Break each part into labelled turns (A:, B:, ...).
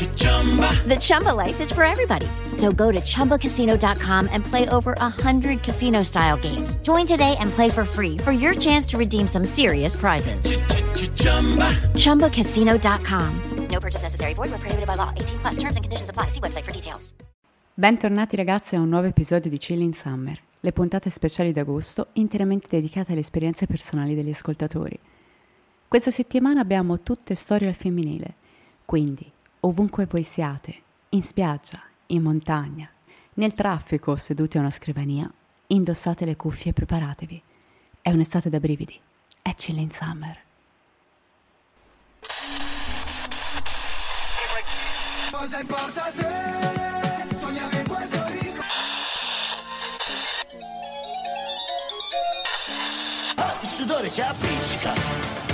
A: The Chumba life is for everybody. So go to ChumbaCasino.com and play over 100 casino-style games. Join today and play for free for your chance to redeem some serious prizes. ChumbaCasino.com.
B: No purchase necessary. Void where prohibited by law. 18 plus. Terms and conditions apply. See website for details.
C: Bentornati ragazzi a un nuovo episodio di Chilling Summer, le puntate speciali d'agosto interamente dedicate alle esperienze personali degli ascoltatori. Questa settimana abbiamo tutte storie al femminile, quindi ovunque voi siate, in spiaggia, in montagna, nel traffico o seduti a una scrivania, indossate le cuffie e preparatevi. È un'estate da brividi, è Chilling Summer.
D: Cosa importa se sognare in Puerto Rico?
E: Il sudore ci appiccica.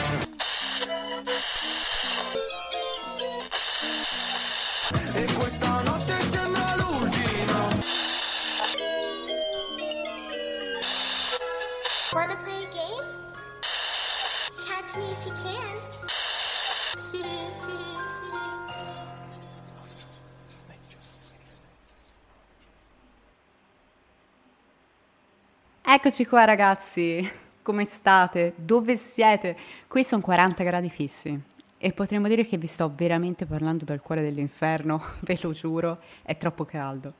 C: Eccoci qua ragazzi, come state? Dove siete? Qui sono 40 gradi fissi e potremmo dire che vi sto veramente parlando dal cuore dell'inferno, ve lo giuro, è troppo caldo.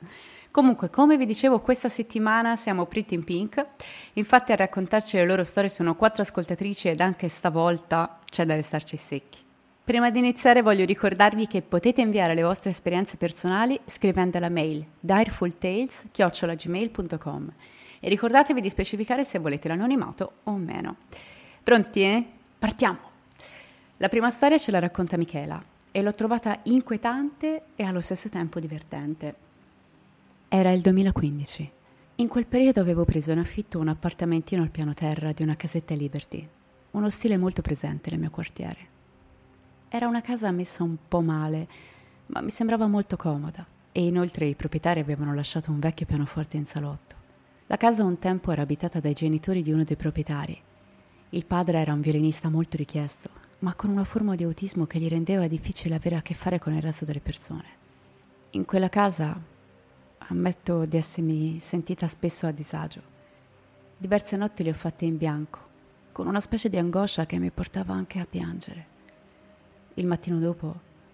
C: Comunque, come vi dicevo, questa settimana siamo Pretty in Pink, infatti a raccontarci le loro storie sono quattro ascoltatrici ed anche stavolta c'è da restarci secchi. Prima di iniziare voglio ricordarvi che potete inviare le vostre esperienze personali scrivendo alla mail direfultales.gmail.com e ricordatevi di specificare se volete l'anonimato o meno. Pronti? Eh? Partiamo! La prima storia ce la racconta Michela e l'ho trovata inquietante e allo stesso tempo divertente. Era il 2015. In quel periodo avevo preso in affitto un appartamentino al piano terra di una casetta Liberty, uno stile molto presente nel mio quartiere. Era una casa messa un po' male, ma mi sembrava molto comoda e inoltre i proprietari avevano lasciato un vecchio pianoforte in salotto. La casa un tempo era abitata dai genitori di uno dei proprietari. Il padre era un violinista molto richiesto, ma con una forma di autismo che gli rendeva difficile avere a che fare con il resto delle persone. In quella casa ammetto di essermi sentita spesso a disagio. Diverse notti le ho fatte in bianco, con una specie di angoscia che mi portava anche a piangere. Il mattino dopo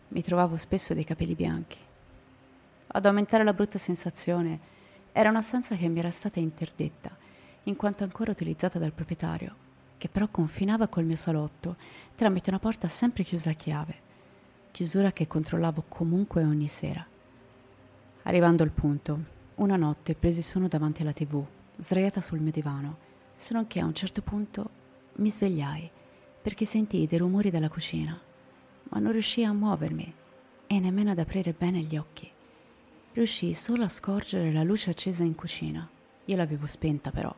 C: mi trovavo spesso dei capelli bianchi. Ad aumentare la brutta sensazione era una stanza che mi era stata interdetta, in quanto ancora utilizzata dal proprietario, che però confinava col mio salotto tramite una porta sempre chiusa a chiave, chiusura che controllavo comunque ogni sera. Arrivando al punto, una notte presi sonno davanti alla tv, sdraiata sul mio divano, se non che a un certo punto mi svegliai perché sentii dei rumori dalla cucina, ma non riuscii a muovermi e nemmeno ad aprire bene gli occhi. Riuscii solo a scorgere la luce accesa in cucina. Io l'avevo spenta però.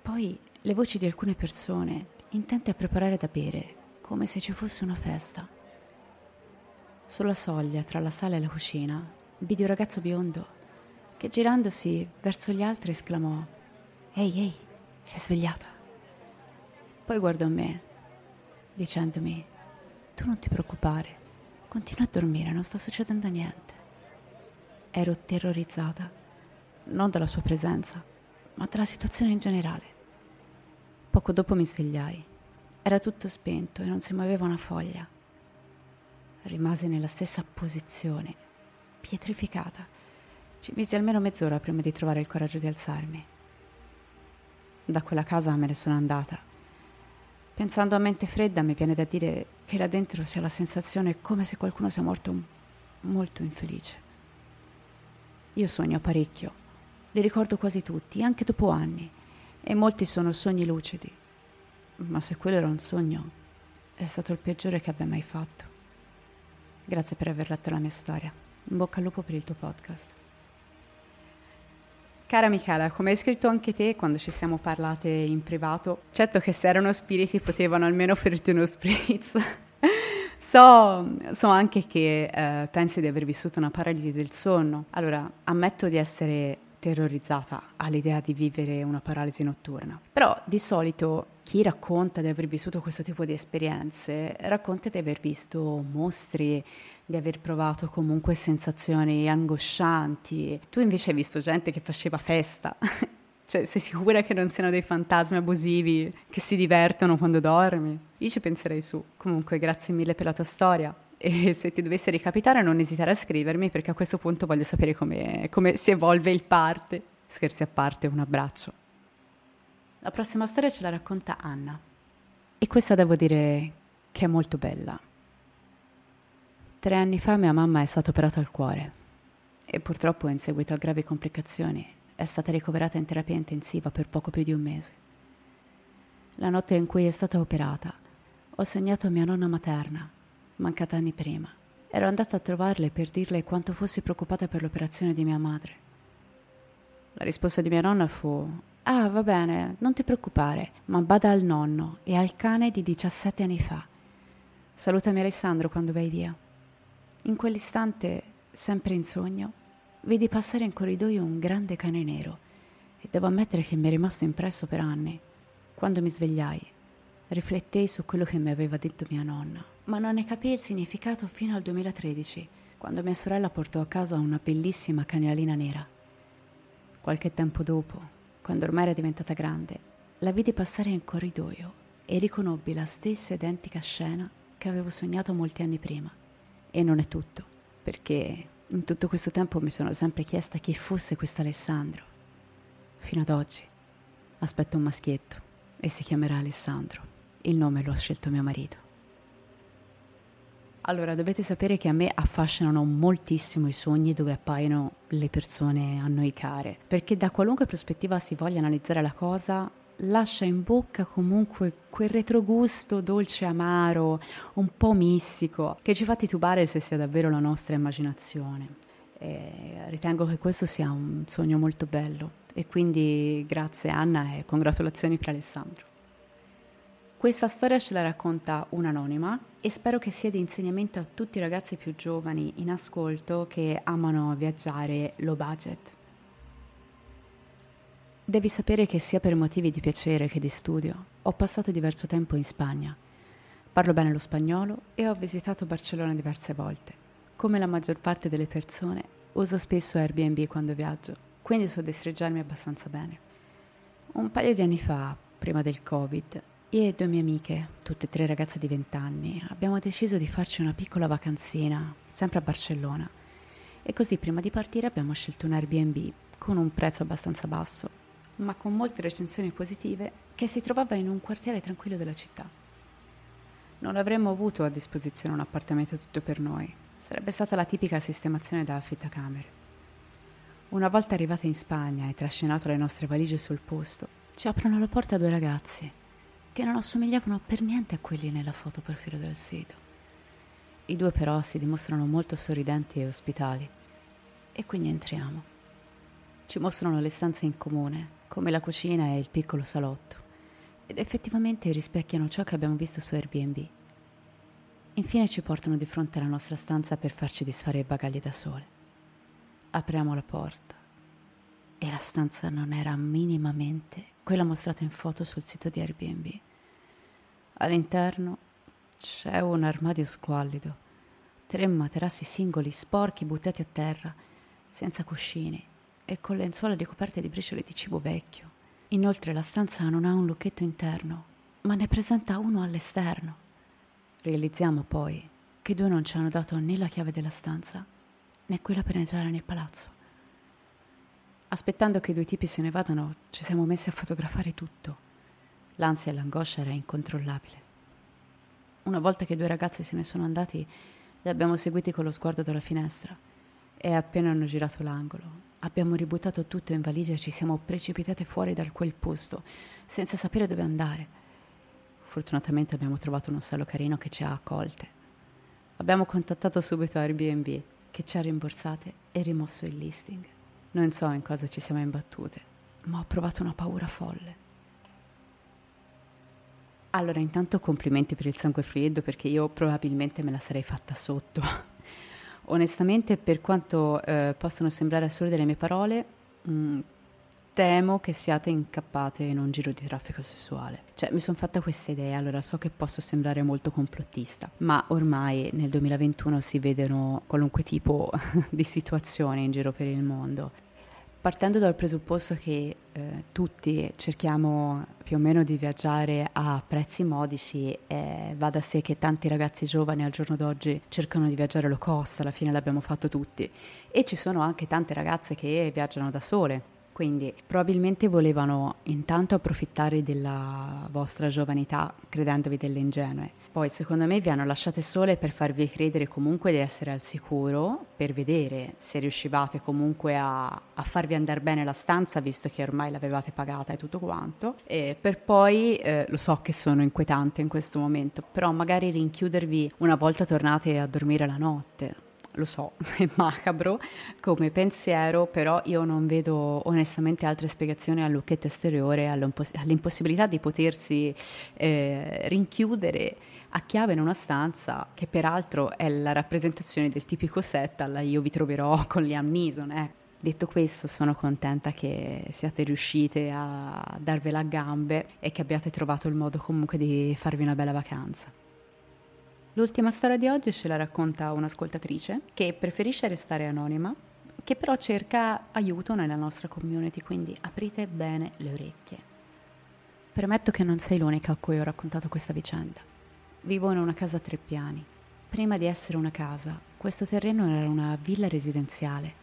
C: Poi le voci di alcune persone, intente a preparare da bere, come se ci fosse una festa. Sulla soglia tra la sala e la cucina vidi un ragazzo biondo che girandosi verso gli altri esclamò Ehi, ehi, sei svegliata? Poi guardò me, dicendomi Tu non ti preoccupare, continua a dormire, non sta succedendo niente. Ero terrorizzata, non dalla sua presenza, ma dalla situazione in generale. Poco dopo mi svegliai. Era tutto spento e non si muoveva una foglia. Rimasi nella stessa posizione, pietrificata. Ci misi almeno mezz'ora prima di trovare il coraggio di alzarmi. Da quella casa me ne sono andata. Pensando a mente fredda mi viene da dire che là dentro sia la sensazione come se qualcuno sia morto molto infelice. Io sogno parecchio. Li ricordo quasi tutti, anche dopo anni. E molti sono sogni lucidi. Ma se quello era un sogno, è stato il peggiore che abbia mai fatto. Grazie per aver letto la mia storia. In bocca al lupo per il tuo podcast. Cara Michela, come hai scritto anche te quando ci siamo parlate in privato, certo che se erano spiriti potevano almeno offrirti uno spritz. So, so, anche che eh, pensi di aver vissuto una paralisi del sonno. Allora, ammetto di essere terrorizzata all'idea di vivere una paralisi notturna. Però di solito chi racconta di aver vissuto questo tipo di esperienze racconta di aver visto mostri, di aver provato comunque sensazioni angoscianti. Tu invece hai visto gente che faceva festa. cioè, sei sicura che non siano dei fantasmi abusivi che si divertono quando dormi? Io ci penserei su. Comunque, grazie mille per la tua storia e se ti dovesse ricapitare non esitare a scrivermi perché a questo punto voglio sapere come, si evolve il parte. Scherzi a parte, un abbraccio. La prossima storia ce la racconta Anna e questa devo dire che è molto bella. Tre anni fa mia mamma è stata operata al cuore e purtroppo in seguito a gravi complicazioni è stata ricoverata in terapia intensiva per poco più di un mese. La notte in cui è stata operata ho segnato mia nonna materna mancata anni prima. Ero andata a trovarle per dirle quanto fossi preoccupata per l'operazione di mia madre. La risposta di mia nonna fu: Ah, va bene, non ti preoccupare, ma bada al nonno e al cane di 17 anni fa. Salutami Alessandro quando vai via. In quell'istante, sempre in sogno, vidi passare in corridoio un grande cane nero e devo ammettere che mi è rimasto impresso per anni. Quando mi svegliai, riflettei su quello che mi aveva detto mia nonna ma non ne capii il significato fino al 2013, quando mia sorella portò a casa una bellissima cagnolina nera. Qualche tempo dopo, quando ormai era diventata grande, la vidi passare in corridoio e riconobbi la stessa identica scena che avevo sognato molti anni prima. E non è tutto, perché in tutto questo tempo mi sono sempre chiesta chi fosse questo Alessandro. Fino ad oggi aspetto un maschietto e si chiamerà Alessandro. Il nome lo ha scelto mio marito. Allora, dovete sapere che a me affascinano moltissimo i sogni dove appaiono le persone a noi care, perché da qualunque prospettiva si voglia analizzare la cosa, lascia in bocca comunque quel retrogusto dolce amaro, un po' mistico, che ci fa titubare se sia davvero la nostra immaginazione. E ritengo che questo sia un sogno molto bello e quindi grazie Anna e congratulazioni per Alessandro. Questa storia ce la racconta un'anonima e spero che sia di insegnamento a tutti i ragazzi più giovani in ascolto che amano viaggiare low budget. Devi sapere che sia per motivi di piacere che di studio ho passato diverso tempo in Spagna. Parlo bene lo spagnolo e ho visitato Barcellona diverse volte. Come la maggior parte delle persone, uso spesso Airbnb quando viaggio, quindi so destreggiarmi abbastanza bene. Un paio di anni fa, prima del Covid, io e due mie amiche, tutte e tre ragazze di 20 anni, abbiamo deciso di farci una piccola vacanzina, sempre a Barcellona. E così prima di partire abbiamo scelto un Airbnb con un prezzo abbastanza basso, ma con molte recensioni positive, che si trovava in un quartiere tranquillo della città. Non avremmo avuto a disposizione un appartamento tutto per noi, sarebbe stata la tipica sistemazione da affittacamere. Una volta arrivate in Spagna e trascinato le nostre valigie sul posto, ci aprono la porta due ragazzi che non assomigliavano per niente a quelli nella foto profilo del sito. I due però si dimostrano molto sorridenti e ospitali e quindi entriamo. Ci mostrano le stanze in comune, come la cucina e il piccolo salotto, ed effettivamente rispecchiano ciò che abbiamo visto su Airbnb. Infine ci portano di fronte alla nostra stanza per farci disfare i bagagli da sole. Apriamo la porta e la stanza non era minimamente quella mostrata in foto sul sito di Airbnb. All'interno c'è un armadio squallido, tre materassi singoli sporchi buttati a terra, senza cuscini e con lenzuola ricoperte di briciole di cibo vecchio. Inoltre la stanza non ha un lucchetto interno, ma ne presenta uno all'esterno. Realizziamo poi che due non ci hanno dato né la chiave della stanza né quella per entrare nel palazzo. Aspettando che i due tipi se ne vadano, ci siamo messi a fotografare tutto. L'ansia e l'angoscia era incontrollabile. Una volta che i due ragazzi se ne sono andati, li abbiamo seguiti con lo sguardo dalla finestra e appena hanno girato l'angolo, abbiamo ributtato tutto in valigia e ci siamo precipitate fuori da quel posto, senza sapere dove andare. Fortunatamente abbiamo trovato un ostello carino che ci ha accolte. Abbiamo contattato subito Airbnb, che ci ha rimborsate e rimosso il listing. Non so in cosa ci siamo imbattute, ma ho provato una paura folle. Allora, intanto complimenti per il sangue freddo perché io probabilmente me la sarei fatta sotto. Onestamente, per quanto eh, possano sembrare assurde le mie parole, mh, mm, temo che siate incappate in un giro di traffico sessuale. Cioè, mi sono fatta questa idea, allora so che posso sembrare molto complottista, ma ormai nel 2021 si vedono qualunque tipo di situazioni in giro per il mondo Partendo dal presupposto che eh, tutti cerchiamo più o meno di viaggiare a prezzi modici, eh, va da sé che tanti ragazzi giovani al giorno d'oggi cercano di viaggiare low cost, alla fine l'abbiamo fatto tutti. E ci sono anche tante ragazze che viaggiano da sole, quindi probabilmente volevano intanto approfittare della vostra giovanità credendovi delle ingenue. Poi secondo me vi hanno lasciate sole per farvi credere comunque di essere al sicuro, per vedere se riuscivate comunque a, a farvi andare bene la stanza visto che ormai l'avevate pagata e tutto quanto. E per poi, eh, lo so che sono inquietante in questo momento, però magari rinchiudervi una volta tornate a dormire la notte lo so, è macabro come pensiero, però io non vedo onestamente altre spiegazioni al lucchetto esteriore, all'impossibilità di potersi eh, rinchiudere a chiave in una stanza che peraltro è la rappresentazione del tipico set alla io vi troverò con Liam Neeson, eh. Detto questo, sono contenta che siate riuscite a darvela a gambe e che abbiate trovato il modo comunque di farvi una bella vacanza. L'ultima storia di oggi ce la racconta un'ascoltatrice che preferisce restare anonima, che però cerca aiuto nella nostra community, quindi aprite bene le orecchie. Premetto che non sei l'unica a cui ho raccontato questa vicenda. Vivo in una casa a tre piani. Prima di essere una casa, questo terreno era una villa residenziale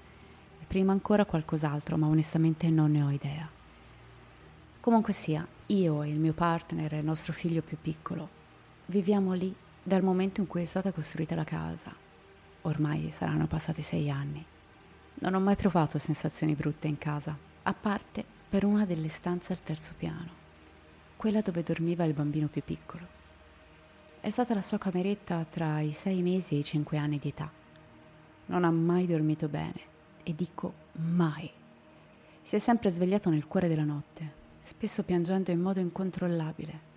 C: e prima ancora qualcos'altro, ma onestamente non ne ho idea. Comunque sia, io e il mio partner e il nostro figlio più piccolo viviamo lì dal momento in cui è stata costruita la casa. Ormai saranno passati sei anni. Non ho mai provato sensazioni brutte in casa, a parte per una delle stanze al terzo piano, quella dove dormiva il bambino più piccolo. È stata la sua cameretta tra i sei mesi e i cinque anni di età. Non ha mai dormito bene, e dico mai. Si è sempre svegliato nel cuore della notte, spesso piangendo in modo incontrollabile.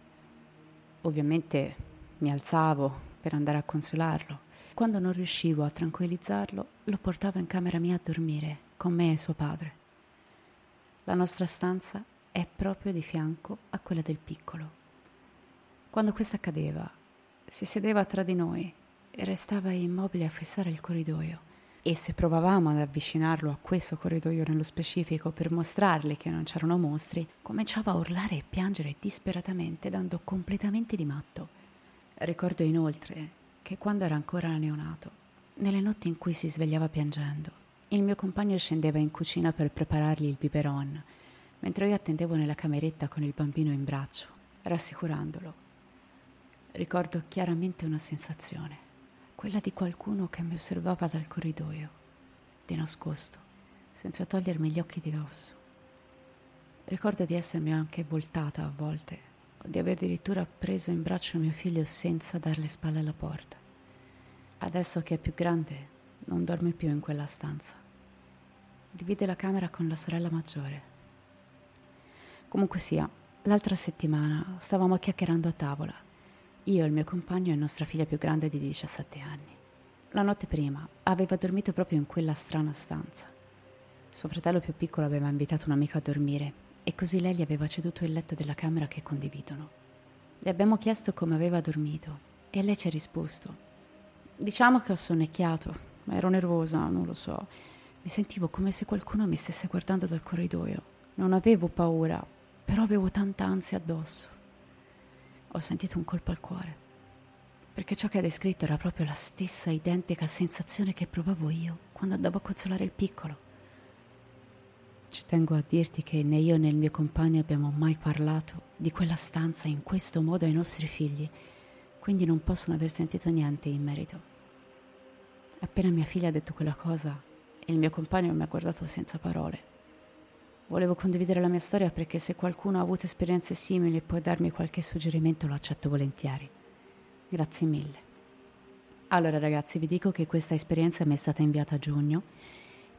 C: Ovviamente mi alzavo per andare a consolarlo. Quando non riuscivo a tranquillizzarlo, lo portavo in camera mia a dormire con me e suo padre. La nostra stanza è proprio di fianco a quella del piccolo. Quando questo accadeva, si sedeva tra di noi e restava immobile a fissare il corridoio. E se provavamo ad avvicinarlo a questo corridoio nello specifico per mostrargli che non c'erano mostri, cominciava a urlare e piangere disperatamente, dando completamente di matto. Ricordo inoltre che quando era ancora neonato, nelle notti in cui si svegliava piangendo, il mio compagno scendeva in cucina per preparargli il biberon, mentre io attendevo nella cameretta con il bambino in braccio, rassicurandolo. Ricordo chiaramente una sensazione, quella di qualcuno che mi osservava dal corridoio, di nascosto, senza togliermi gli occhi di dosso. Ricordo di essermi anche voltata a volte di aver addirittura preso in braccio mio figlio senza dar le spalle alla porta. Adesso che è più grande, non dorme più in quella stanza. Divide la camera con la sorella maggiore. Comunque sia, l'altra settimana stavamo chiacchierando a tavola, io, il mio compagno e nostra figlia più grande di 17 anni. La notte prima aveva dormito proprio in quella strana stanza. Suo fratello più piccolo aveva invitato un amico a dormire e così lei gli aveva ceduto il letto della camera che condividono. Le abbiamo chiesto come aveva dormito e lei ci ha risposto. Diciamo che ho sonnecchiato, ma ero nervosa, non lo so. Mi sentivo come se qualcuno mi stesse guardando dal corridoio. Non avevo paura, però avevo tanta ansia addosso. Ho sentito un colpo al cuore, perché ciò che ha descritto era proprio la stessa identica sensazione che provavo io quando andavo a consolare il piccolo. Ci tengo a dirti che né io né il mio compagno abbiamo mai parlato di quella stanza in questo modo ai nostri figli, quindi non possono aver sentito niente in merito. Appena mia figlia ha detto quella cosa, il mio compagno mi ha guardato senza parole. Volevo condividere la mia storia perché se qualcuno ha avuto esperienze simili e può darmi qualche suggerimento lo accetto volentieri. Grazie mille. Allora ragazzi, vi dico che questa esperienza mi è stata inviata a giugno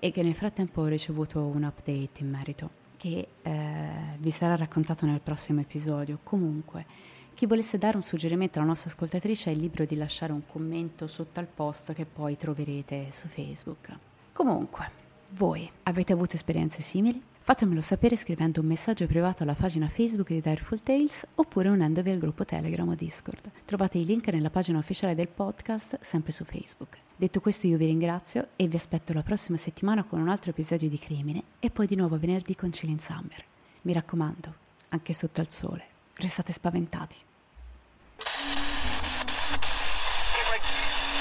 C: e che nel frattempo ho ricevuto un update in merito che eh, vi sarà raccontato nel prossimo episodio. Comunque, chi volesse dare un suggerimento alla nostra ascoltatrice è libero di lasciare un commento sotto al post che poi troverete su Facebook. Comunque, voi avete avuto esperienze simili? Fatemelo sapere scrivendo un messaggio privato alla pagina Facebook di Direful Tales oppure unendovi al gruppo Telegram o Discord. Trovate i link nella pagina ufficiale del podcast, sempre su Facebook. Detto questo io vi ringrazio e vi aspetto la prossima settimana con un altro episodio di Crimine e poi di nuovo venerdì con Cilin Summer. Mi raccomando, anche sotto al sole, restate spaventati.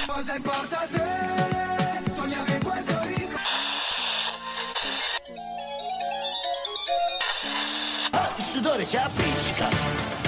D: Cosa importa te?
E: Ah, il sudore